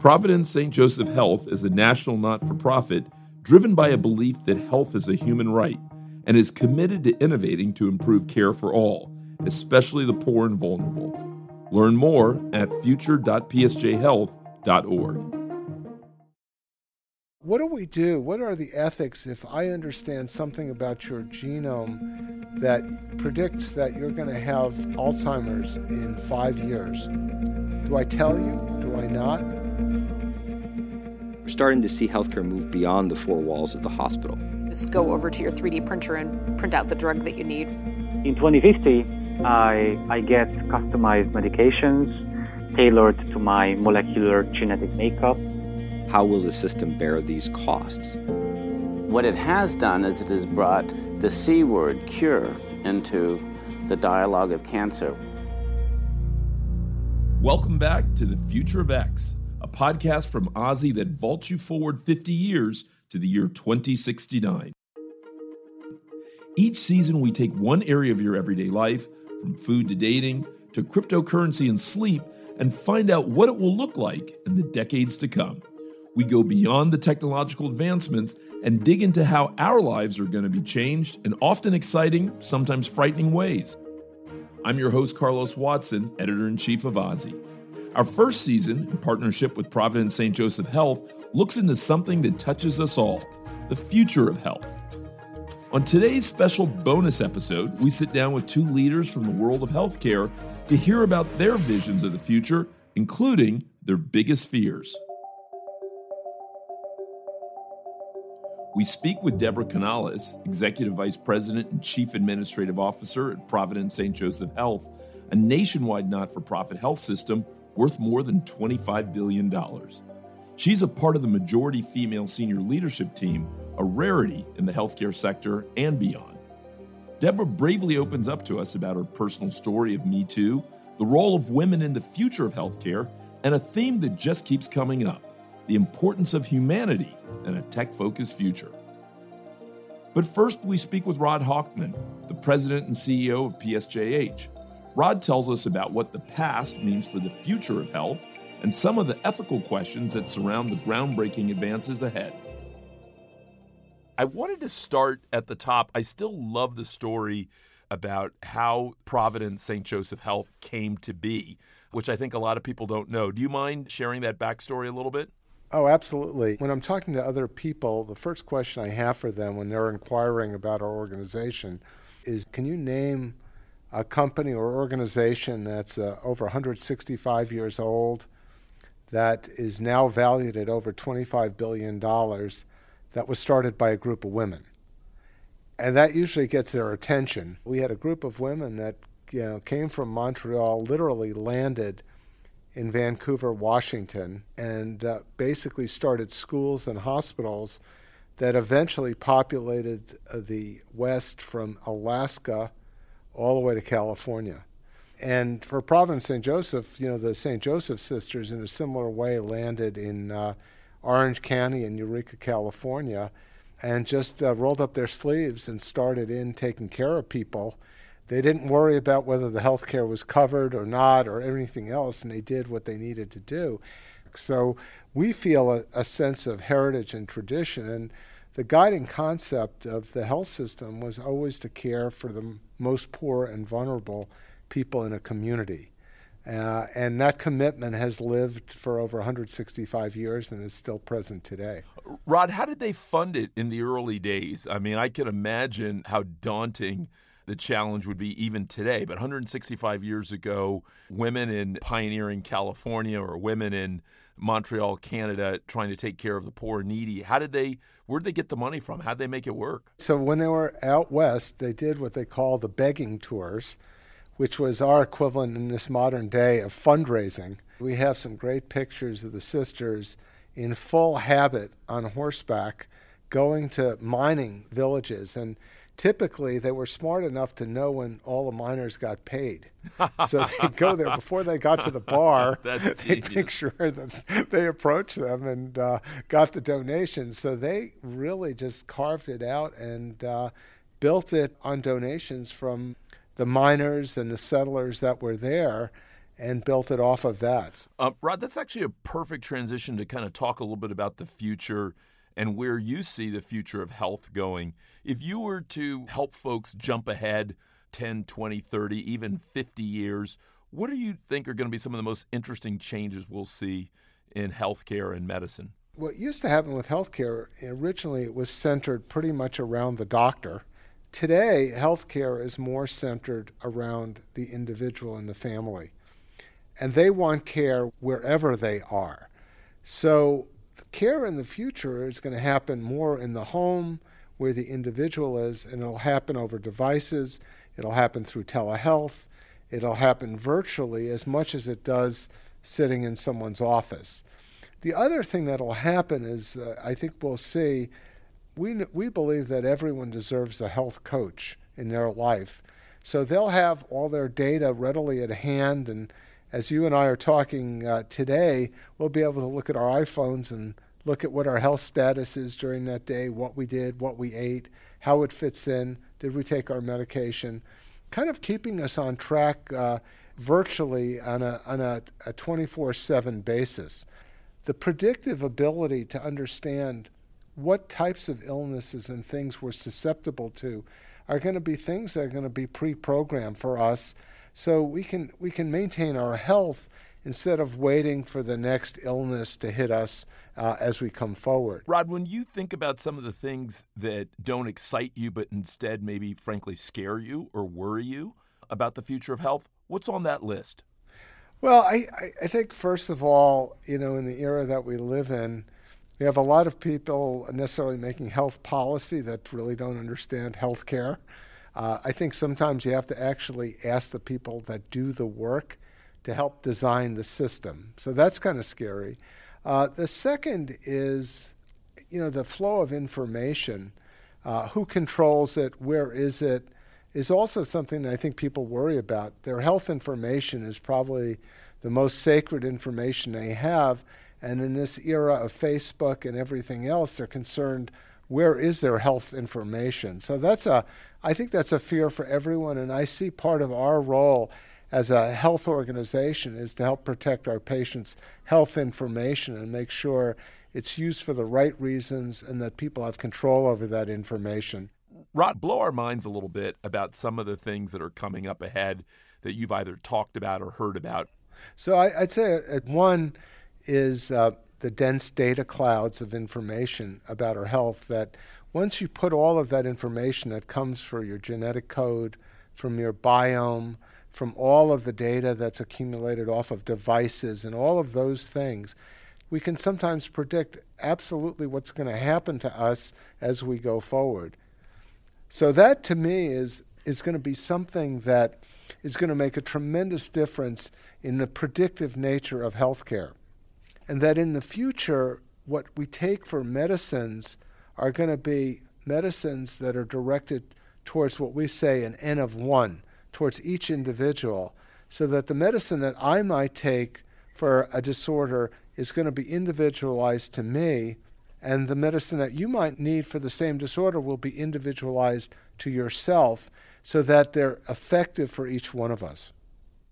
Providence St. Joseph Health is a national not for profit driven by a belief that health is a human right and is committed to innovating to improve care for all, especially the poor and vulnerable. Learn more at future.psjhealth.org. What do we do? What are the ethics if I understand something about your genome that predicts that you're going to have Alzheimer's in five years? Do I tell you? Do I not? We're starting to see healthcare move beyond the four walls of the hospital. Just go over to your 3D printer and print out the drug that you need. In 2050, I, I get customized medications tailored to my molecular genetic makeup how will the system bear these costs? What it has done is it has brought the C word, cure, into the dialogue of cancer. Welcome back to The Future of X, a podcast from OZY that vaults you forward 50 years to the year 2069. Each season, we take one area of your everyday life, from food to dating to cryptocurrency and sleep, and find out what it will look like in the decades to come we go beyond the technological advancements and dig into how our lives are going to be changed in often exciting, sometimes frightening ways. I'm your host, Carlos Watson, editor in chief of OZY. Our first season, in partnership with Providence St. Joseph Health, looks into something that touches us all the future of health. On today's special bonus episode, we sit down with two leaders from the world of healthcare to hear about their visions of the future, including their biggest fears. We speak with Debra Canales, Executive Vice President and Chief Administrative Officer at Providence St. Joseph Health, a nationwide not for profit health system worth more than $25 billion. She's a part of the majority female senior leadership team, a rarity in the healthcare sector and beyond. Debra bravely opens up to us about her personal story of Me Too, the role of women in the future of healthcare, and a theme that just keeps coming up the importance of humanity in a tech focused future. But first, we speak with Rod Hochman, the president and CEO of PSJH. Rod tells us about what the past means for the future of health and some of the ethical questions that surround the groundbreaking advances ahead. I wanted to start at the top. I still love the story about how Providence St. Joseph Health came to be, which I think a lot of people don't know. Do you mind sharing that backstory a little bit? Oh, absolutely. When I'm talking to other people, the first question I have for them when they're inquiring about our organization is Can you name a company or organization that's uh, over 165 years old, that is now valued at over $25 billion, that was started by a group of women? And that usually gets their attention. We had a group of women that you know, came from Montreal, literally landed in Vancouver, Washington, and uh, basically started schools and hospitals that eventually populated uh, the West from Alaska all the way to California. And for Providence St. Joseph, you know, the St. Joseph sisters in a similar way landed in uh, Orange County in Eureka, California, and just uh, rolled up their sleeves and started in taking care of people they didn't worry about whether the health care was covered or not or anything else, and they did what they needed to do. So we feel a, a sense of heritage and tradition. And the guiding concept of the health system was always to care for the most poor and vulnerable people in a community. Uh, and that commitment has lived for over 165 years and is still present today. Rod, how did they fund it in the early days? I mean, I can imagine how daunting the challenge would be even today. But 165 years ago, women in pioneering California or women in Montreal, Canada, trying to take care of the poor and needy. How did they? Where did they get the money from? How did they make it work? So when they were out west, they did what they call the begging tours, which was our equivalent in this modern day of fundraising. We have some great pictures of the sisters in full habit on horseback going to mining villages and typically they were smart enough to know when all the miners got paid. so they'd go there before they got to the bar. they'd make sure that they approached them and uh, got the donations. So they really just carved it out and uh, built it on donations from the miners and the settlers that were there. and built it off of that. Uh, Rod, that's actually a perfect transition to kind of talk a little bit about the future and where you see the future of health going. If you were to help folks jump ahead 10, 20, 30, even 50 years, what do you think are going to be some of the most interesting changes we'll see in healthcare and medicine? What used to happen with healthcare, originally it was centered pretty much around the doctor. Today, healthcare is more centered around the individual and the family. And they want care wherever they are. So, care in the future is going to happen more in the home where the individual is, and it'll happen over devices, it'll happen through telehealth, it'll happen virtually as much as it does sitting in someone's office. The other thing that'll happen is uh, I think we'll see we, we believe that everyone deserves a health coach in their life. So they'll have all their data readily at hand. And as you and I are talking uh, today, we'll be able to look at our iPhones and look at what our health status is during that day, what we did, what we ate, how it fits in, did we take our medication, kind of keeping us on track uh, virtually on a, a 24 7 basis. The predictive ability to understand what types of illnesses and things we're susceptible to are going to be things that are going to be pre-programmed for us so we can we can maintain our health instead of waiting for the next illness to hit us uh, as we come forward. Rod, when you think about some of the things that don't excite you, but instead maybe frankly scare you or worry you about the future of health, what's on that list? Well, I, I think first of all, you know, in the era that we live in, we have a lot of people necessarily making health policy that really don't understand health care. Uh, I think sometimes you have to actually ask the people that do the work to help design the system. So that's kind of scary. Uh, the second is, you know, the flow of information. Uh, who controls it? Where is it? Is also something I think people worry about. Their health information is probably the most sacred information they have, and in this era of Facebook and everything else, they're concerned where is their health information. So that's a, I think that's a fear for everyone. And I see part of our role as a health organization is to help protect our patients' health information and make sure it's used for the right reasons and that people have control over that information. Rod, blow our minds a little bit about some of the things that are coming up ahead that you've either talked about or heard about. So I, would say at one, is uh, the dense data clouds of information about our health that once you put all of that information that comes from your genetic code, from your biome, from all of the data that's accumulated off of devices and all of those things, we can sometimes predict absolutely what's going to happen to us as we go forward. So that to me is is going to be something that is going to make a tremendous difference in the predictive nature of healthcare and that in the future, what we take for medicines are going to be medicines that are directed towards what we say an N of one, towards each individual, so that the medicine that I might take for a disorder is going to be individualized to me, and the medicine that you might need for the same disorder will be individualized to yourself so that they're effective for each one of us.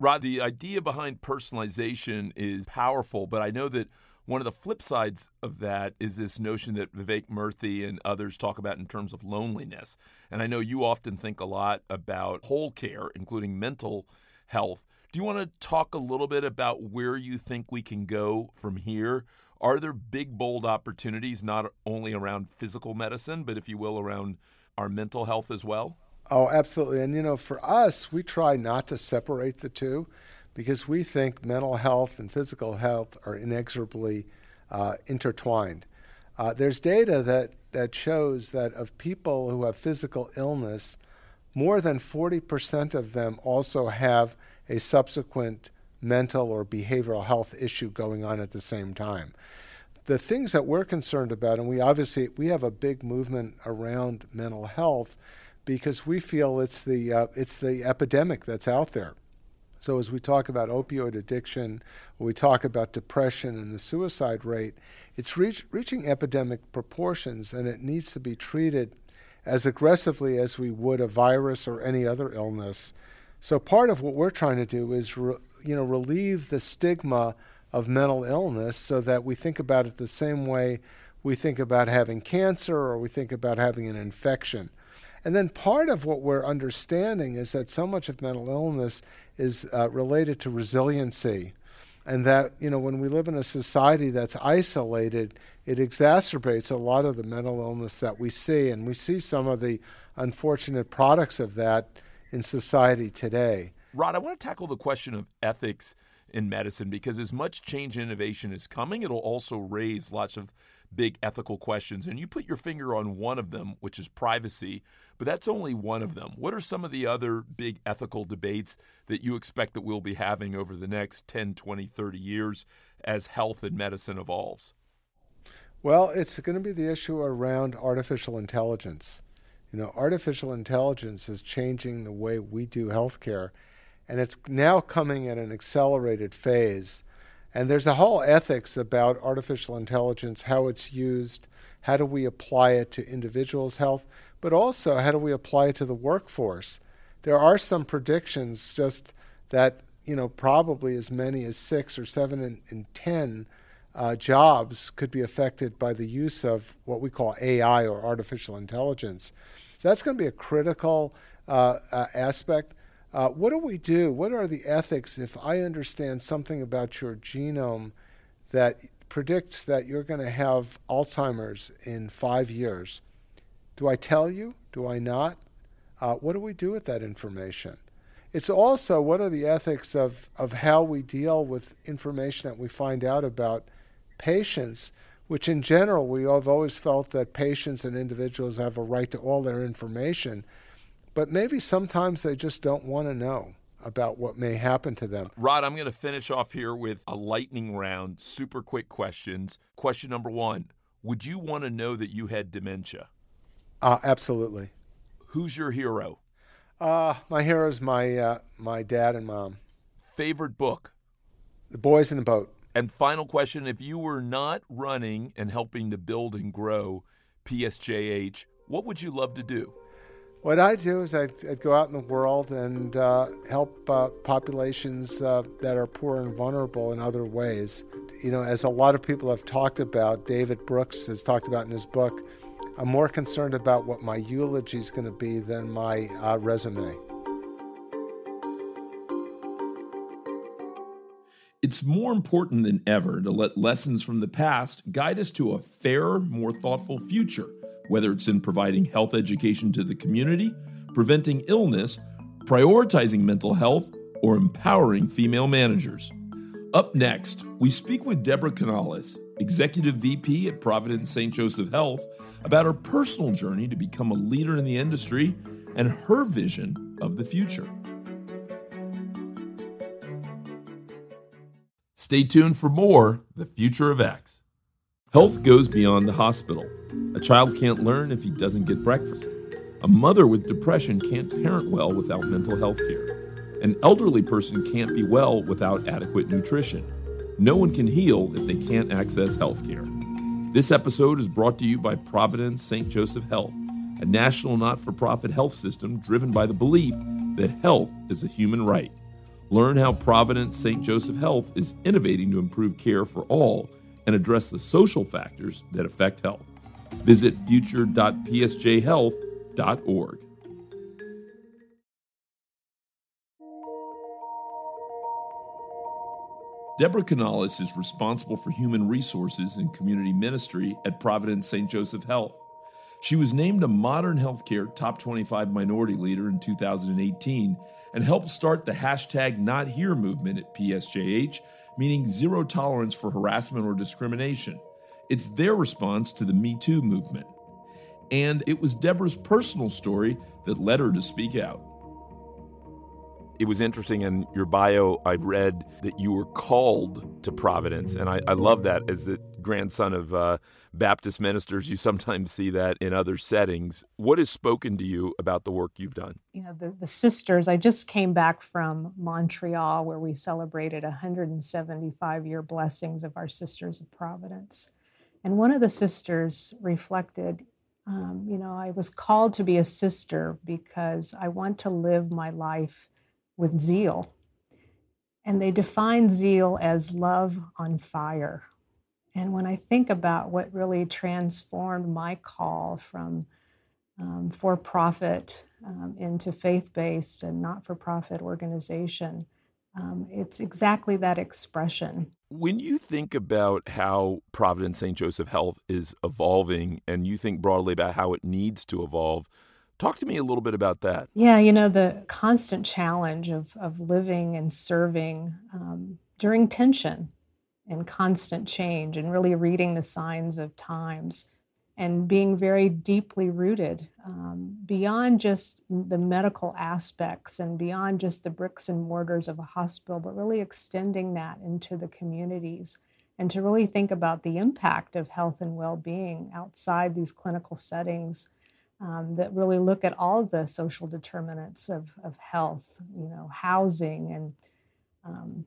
Rod, the idea behind personalization is powerful, but I know that one of the flip sides of that is this notion that Vivek Murthy and others talk about in terms of loneliness. And I know you often think a lot about whole care, including mental health. Do you want to talk a little bit about where you think we can go from here? Are there big, bold opportunities, not only around physical medicine, but if you will, around our mental health as well? Oh, absolutely. And you know, for us, we try not to separate the two because we think mental health and physical health are inexorably uh, intertwined. Uh, there's data that, that shows that of people who have physical illness, more than 40% of them also have a subsequent mental or behavioral health issue going on at the same time. The things that we're concerned about, and we obviously we have a big movement around mental health, because we feel it's the uh, it's the epidemic that's out there. So as we talk about opioid addiction, we talk about depression and the suicide rate, it's reach, reaching epidemic proportions, and it needs to be treated as aggressively as we would a virus or any other illness. So part of what we're trying to do is re- you know, relieve the stigma of mental illness so that we think about it the same way we think about having cancer or we think about having an infection. And then part of what we're understanding is that so much of mental illness is uh, related to resiliency. And that, you know, when we live in a society that's isolated, it exacerbates a lot of the mental illness that we see. And we see some of the unfortunate products of that in society today. Rod, I want to tackle the question of ethics in medicine because as much change and innovation is coming, it'll also raise lots of big ethical questions. And you put your finger on one of them, which is privacy, but that's only one of them. What are some of the other big ethical debates that you expect that we'll be having over the next 10, 20, 30 years as health and medicine evolves? Well, it's going to be the issue around artificial intelligence. You know, artificial intelligence is changing the way we do healthcare, and it's now coming at an accelerated phase. And there's a whole ethics about artificial intelligence, how it's used, how do we apply it to individuals' health, but also how do we apply it to the workforce. There are some predictions just that, you know, probably as many as six or seven in, in ten uh, jobs could be affected by the use of what we call AI or artificial intelligence. So that's going to be a critical uh, uh, aspect. Uh, what do we do? What are the ethics if I understand something about your genome that predicts that you're going to have Alzheimer's in five years? Do I tell you? Do I not? Uh, what do we do with that information? It's also what are the ethics of, of how we deal with information that we find out about patients, which in general we have always felt that patients and individuals have a right to all their information but maybe sometimes they just don't want to know about what may happen to them. Rod, I'm going to finish off here with a lightning round, super quick questions. Question number one Would you want to know that you had dementia? Uh, absolutely. Who's your hero? Uh, my hero is my, uh, my dad and mom. Favorite book? The Boys in the Boat. And final question if you were not running and helping to build and grow PSJH, what would you love to do? What I do is I'd, I'd, go out in the world and uh, help uh, populations uh, that are poor and vulnerable in other ways. You know, as a lot of people have talked about, David Brooks has talked about in his book, I'm more concerned about what my eulogy is going to be than my uh, resume. It's more important than ever to let lessons from the past guide us to a fairer, more thoughtful future whether it's in providing health education to the community, preventing illness, prioritizing mental health, or empowering female managers. Up next, we speak with Debra Canales, Executive VP at Providence St. Joseph Health, about her personal journey to become a leader in the industry and her vision of the future. Stay tuned for more The Future of X. Health goes beyond the hospital. A child can't learn if he doesn't get breakfast. A mother with depression can't parent well without mental health care. An elderly person can't be well without adequate nutrition. No one can heal if they can't access health care. This episode is brought to you by Providence St. Joseph Health, a national not for profit health system driven by the belief that health is a human right. Learn how Providence St. Joseph Health is innovating to improve care for all and address the social factors that affect health. Visit future.psjhealth.org. Debra Canales is responsible for human resources and community ministry at Providence St. Joseph Health. She was named a Modern Healthcare Top 25 Minority Leader in 2018 and helped start the hashtag Not Here movement at PSJH meaning zero tolerance for harassment or discrimination. It's their response to the Me Too movement. And it was Debra's personal story that led her to speak out. It was interesting in your bio, I read that you were called to Providence. And I, I love that as the grandson of uh, Baptist ministers. You sometimes see that in other settings. What has spoken to you about the work you've done? You know, the, the sisters, I just came back from Montreal where we celebrated 175 year blessings of our Sisters of Providence. And one of the sisters reflected, um, you know, I was called to be a sister because I want to live my life with zeal And they define zeal as love on fire. And when I think about what really transformed my call from um, for profit um, into faith based and not for profit organization, um, it's exactly that expression. When you think about how Providence St. Joseph Health is evolving and you think broadly about how it needs to evolve, talk to me a little bit about that. Yeah, you know, the constant challenge of, of living and serving um, during tension and constant change and really reading the signs of times and being very deeply rooted um, beyond just the medical aspects and beyond just the bricks and mortars of a hospital, but really extending that into the communities and to really think about the impact of health and well being outside these clinical settings. Um, that really look at all the social determinants of, of health, you know, housing and um,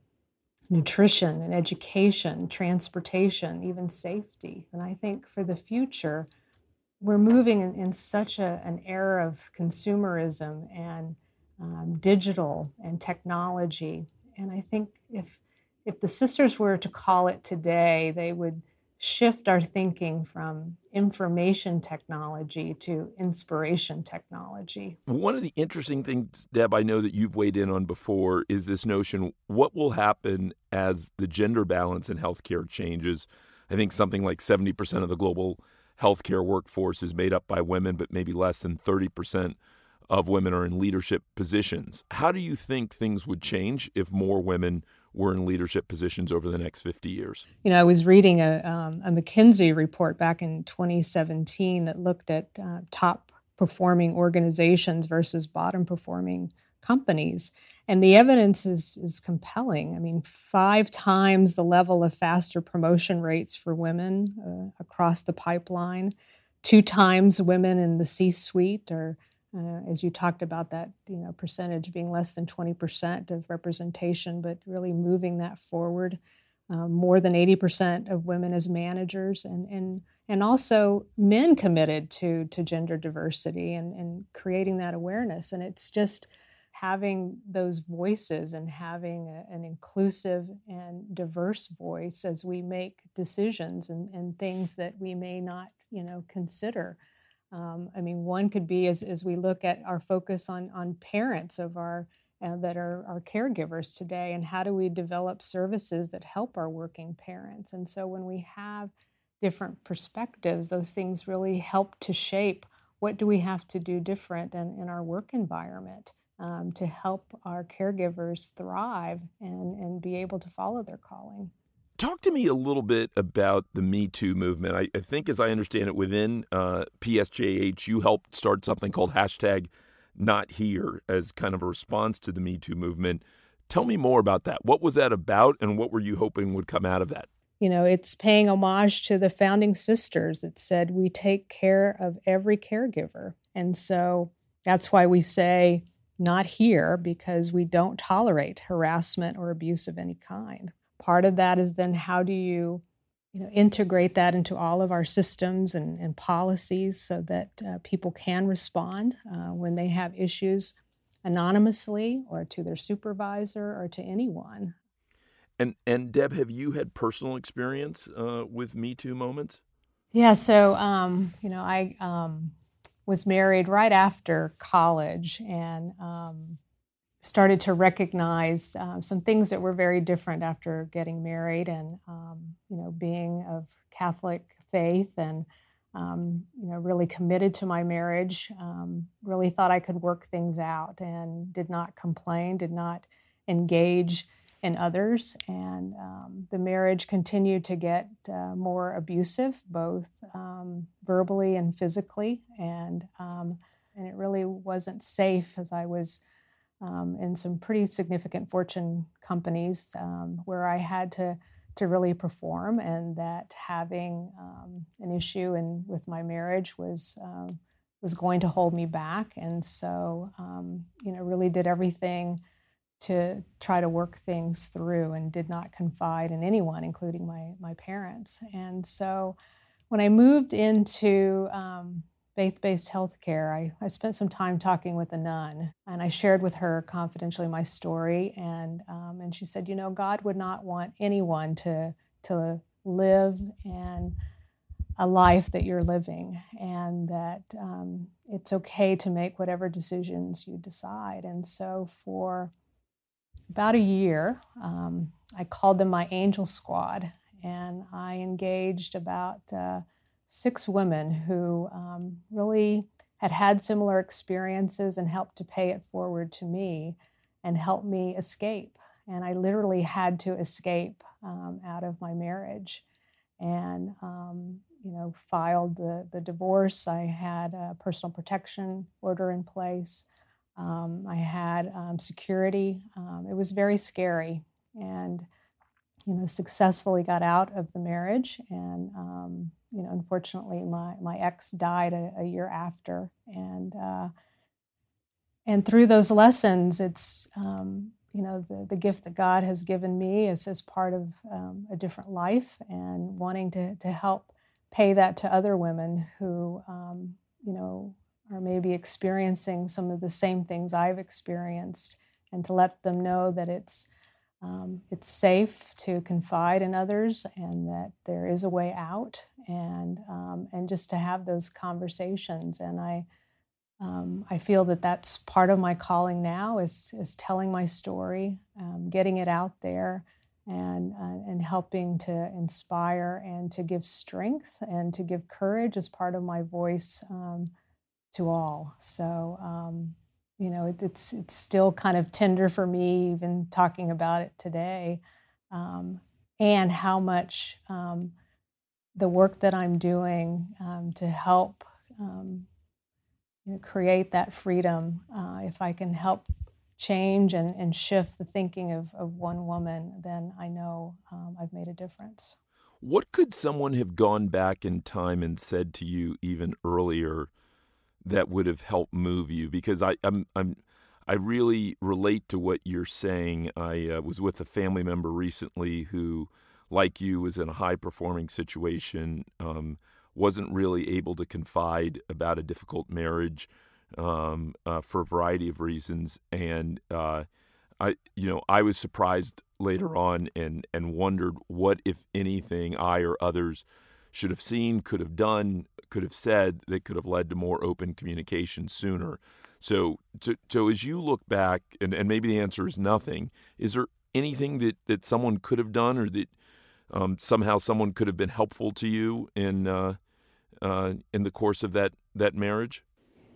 nutrition and education, transportation, even safety. And I think for the future, we're moving in, in such a, an era of consumerism and um, digital and technology. And I think if if the sisters were to call it today, they would shift our thinking from information technology to inspiration technology. One of the interesting things, Deb, I know that you've weighed in on before is this notion what will happen as the gender balance in healthcare changes? I think something like 70% of the global healthcare workforce is made up by women, but maybe less than 30% of women are in leadership positions. How do you think things would change if more women were in leadership positions over the next 50 years? You know, I was reading a, um, a McKinsey report back in 2017 that looked at uh, top performing organizations versus bottom performing companies. And the evidence is, is compelling. I mean, five times the level of faster promotion rates for women uh, across the pipeline, two times women in the C suite or uh, as you talked about that you know percentage being less than 20% of representation but really moving that forward um, more than 80% of women as managers and and and also men committed to to gender diversity and, and creating that awareness. And it's just having those voices and having a, an inclusive and diverse voice as we make decisions and, and things that we may not you know consider um, I mean, one could be as, as we look at our focus on, on parents of our uh, that are our caregivers today, and how do we develop services that help our working parents? And so, when we have different perspectives, those things really help to shape what do we have to do different in, in our work environment um, to help our caregivers thrive and, and be able to follow their calling. Talk to me a little bit about the Me Too movement. I, I think, as I understand it, within uh, PSJH, you helped start something called hashtag Not Here as kind of a response to the Me Too movement. Tell me more about that. What was that about, and what were you hoping would come out of that? You know, it's paying homage to the founding sisters that said we take care of every caregiver. And so that's why we say not here because we don't tolerate harassment or abuse of any kind. Part of that is then how do you, you know, integrate that into all of our systems and, and policies so that uh, people can respond uh, when they have issues anonymously or to their supervisor or to anyone. And and Deb, have you had personal experience uh, with Me Too moments? Yeah, so um, you know, I um, was married right after college, and um, started to recognize um, some things that were very different after getting married and um, you know being of catholic faith and um, you know really committed to my marriage um, really thought i could work things out and did not complain did not engage in others. And um, the marriage continued to get uh, more abusive both um, verbally and physically. And and it really wasn't safe as i was um, in some pretty significant fortune companies um, where I had to to really perform, and that having um, an issue in with my marriage was um, was going to hold me back, and so um, you know really did everything to try to work things through, and did not confide in anyone, including my my parents, and so when I moved into um, faith based healthcare, I, I spent some time talking with a nun and I shared with her confidentially my story. And, um, and she said, You know, God would not want anyone to, to live and a life that you're living, and that um, it's okay to make whatever decisions you decide. And so, for about a year, um, I called them my angel squad, and I engaged about uh, six women who um, really had had similar experiences and helped to pay it forward to me and help me escape. And I literally had to escape um, out of my marriage and, um, you know, filed the, the divorce. I had a personal protection order in place. Um, I had um, security. Um, it was very scary. And, you know, successfully got out of the marriage. And, um, you know, unfortunately, my my ex died a, a year after, and uh, and through those lessons, it's um, you know the the gift that God has given me is as part of um, a different life, and wanting to to help pay that to other women who um, you know are maybe experiencing some of the same things I've experienced, and to let them know that it's um, it's safe to confide in others and that there is a way out and um, and just to have those conversations. And I um, I feel that that's part of my calling now is is telling my story um, getting it out there and uh, and helping to inspire and to give strength and to give courage as part of my voice um, to all. So um, you know, it, it's it's still kind of tender for me, even talking about it today, um, and how much um, the work that I'm doing um, to help um, you know, create that freedom. Uh, if I can help change and, and shift the thinking of, of one woman, then I know um, I've made a difference. What could someone have gone back in time and said to you even earlier? That would have helped move you because I, I'm, I'm I really relate to what you're saying. I uh, was with a family member recently who, like you, was in a high performing situation, um, wasn't really able to confide about a difficult marriage um, uh, for a variety of reasons, and uh, I, you know, I was surprised later on and and wondered what, if anything, I or others should have seen, could have done, could have said that could have led to more open communication sooner. So, to, so as you look back, and, and maybe the answer is nothing, is there anything that, that someone could have done or that um, somehow someone could have been helpful to you in, uh, uh, in the course of that, that marriage?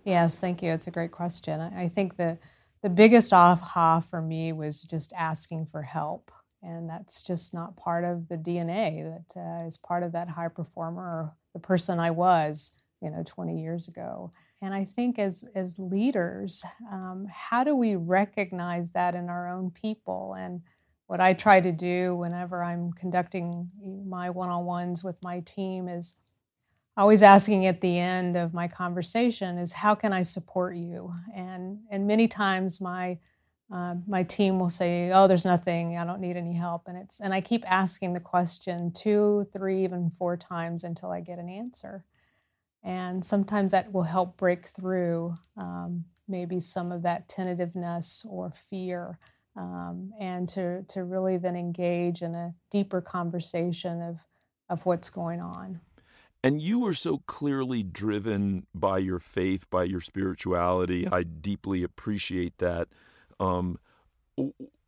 Yes, thank you. It's a great question. I think the, the biggest aha for me was just asking for help and that's just not part of the DNA that uh, is part of that high performer or the person I was, you know, 20 years ago. And I think as as leaders, um, how do we recognize that in our own people? And what I try to do whenever I'm conducting my one-on-ones with my team is always asking at the end of my conversation is how can I support you? And and many times my uh, my team will say, "Oh, there's nothing. I don't need any help," and it's and I keep asking the question two, three, even four times until I get an answer. And sometimes that will help break through um, maybe some of that tentativeness or fear, um, and to to really then engage in a deeper conversation of of what's going on. And you are so clearly driven by your faith, by your spirituality. I deeply appreciate that. Um,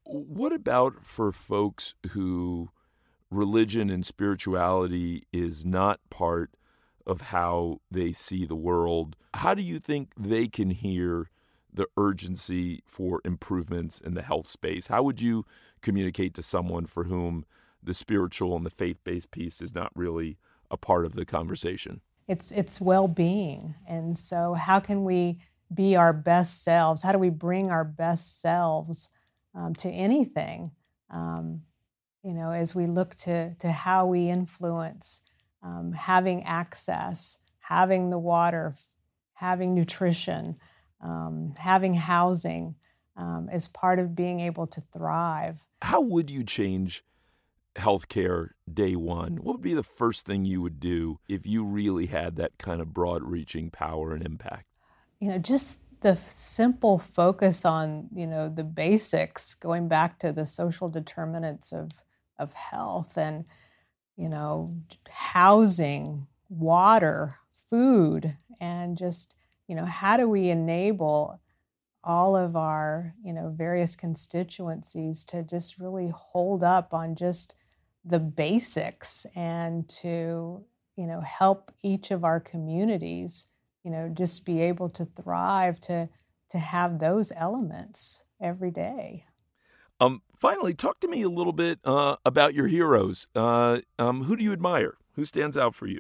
what about for folks who religion and spirituality is not part of how they see the world? How do you think they can hear the urgency for improvements in the health space? How would you communicate to someone for whom the spiritual and the faith based piece is not really a part of the conversation? It's it's well being, and so how can we be our best selves? How do we bring our best selves um, to anything? Um, you know, as we look to, to how we influence um, having access, having the water, having nutrition, um, having housing um, as part of being able to thrive. How would you change healthcare day one, what would be the first thing you would do if you really had that kind of broad reaching power and impact? You know, just the simple focus on, you know, the basics, going back to the social determinants of, of health and, you know, housing, water, food, and just, you know, how do we enable all of our, you know, various constituencies to just really hold up on just the basics and to, you know, help each of our communities, you know, just be able to thrive to to have those elements every day. Um, finally, talk to me a little bit uh, about your heroes. Uh, um, who do you admire? Who stands out for you?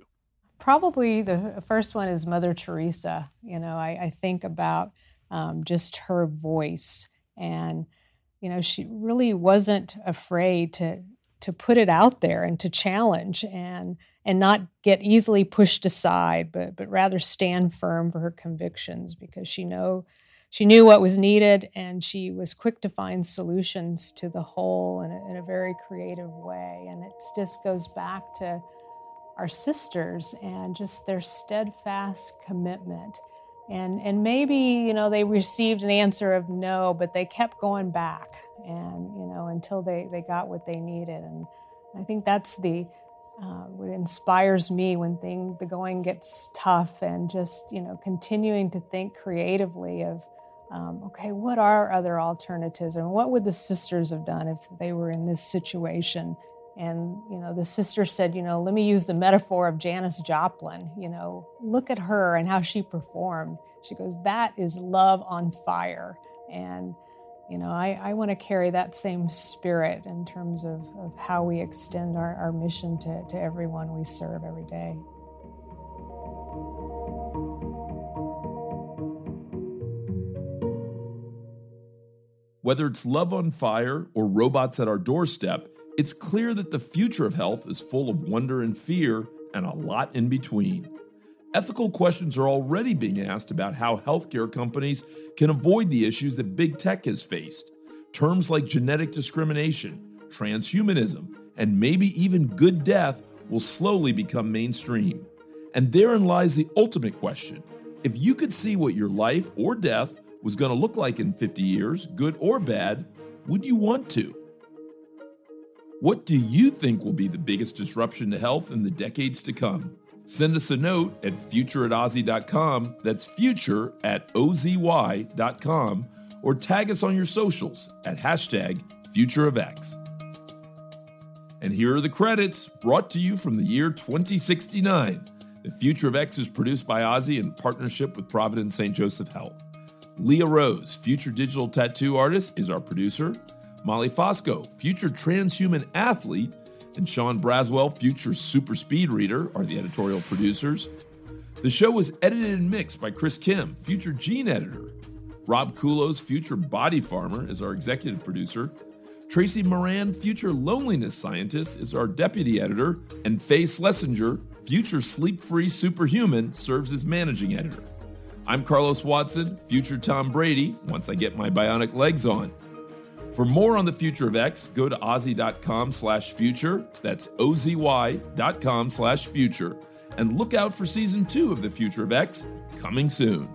Probably the first one is Mother Teresa. You know, I, I think about um, just her voice, and you know, she really wasn't afraid to to put it out there and to challenge and and not get easily pushed aside, but but rather stand firm for her convictions because she know she knew what was needed and she was quick to find solutions to the whole in a, in a very creative way. And it just goes back to our sisters and just their steadfast commitment. And, and maybe, you know, they received an answer of no, but they kept going back and, you know, until they, they got what they needed. And I think that's the, uh, what inspires me when thing, the going gets tough and just, you know, continuing to think creatively of, um, okay, what are other alternatives and what would the sisters have done if they were in this situation? And, you know, the sister said, you know, let me use the metaphor of Janis Joplin, you know, look at her and how she performed. She goes, that is love on fire. And, you know, I, I want to carry that same spirit in terms of, of how we extend our, our mission to, to everyone we serve every day. Whether it's love on fire or robots at our doorstep, it's clear that the future of health is full of wonder and fear and a lot in between. Ethical questions are already being asked about how healthcare companies can avoid the issues that big tech has faced. Terms like genetic discrimination, transhumanism, and maybe even good death will slowly become mainstream. And therein lies the ultimate question. If you could see what your life or death was going to look like in 50 years, good or bad, would you want to? What do you think will be the biggest disruption to health in the decades to come? Send us a note at future at ozy.com, that's future at ozy.com, or tag us on your socials at hashtag future of X. And here are the credits brought to you from the year 2069. The Future of X is produced by OZY in partnership with Providence St. Joseph Health. Leah Rose, future digital tattoo artist, is our producer. Molly Fosco, future transhuman athlete, and Sean Braswell, future super speed reader, are the editorial producers. The show was edited and mixed by Chris Kim, future gene editor. Rob Kulos, future body farmer, is our executive producer. Tracy Moran, future loneliness scientist, is our deputy editor. And Faye Schlesinger, future sleep free superhuman, serves as managing editor. I'm Carlos Watson, future Tom Brady, once I get my bionic legs on. For more on the future of X, go to ozy.com slash future. That's ozy.com slash future. And look out for season two of the future of X coming soon.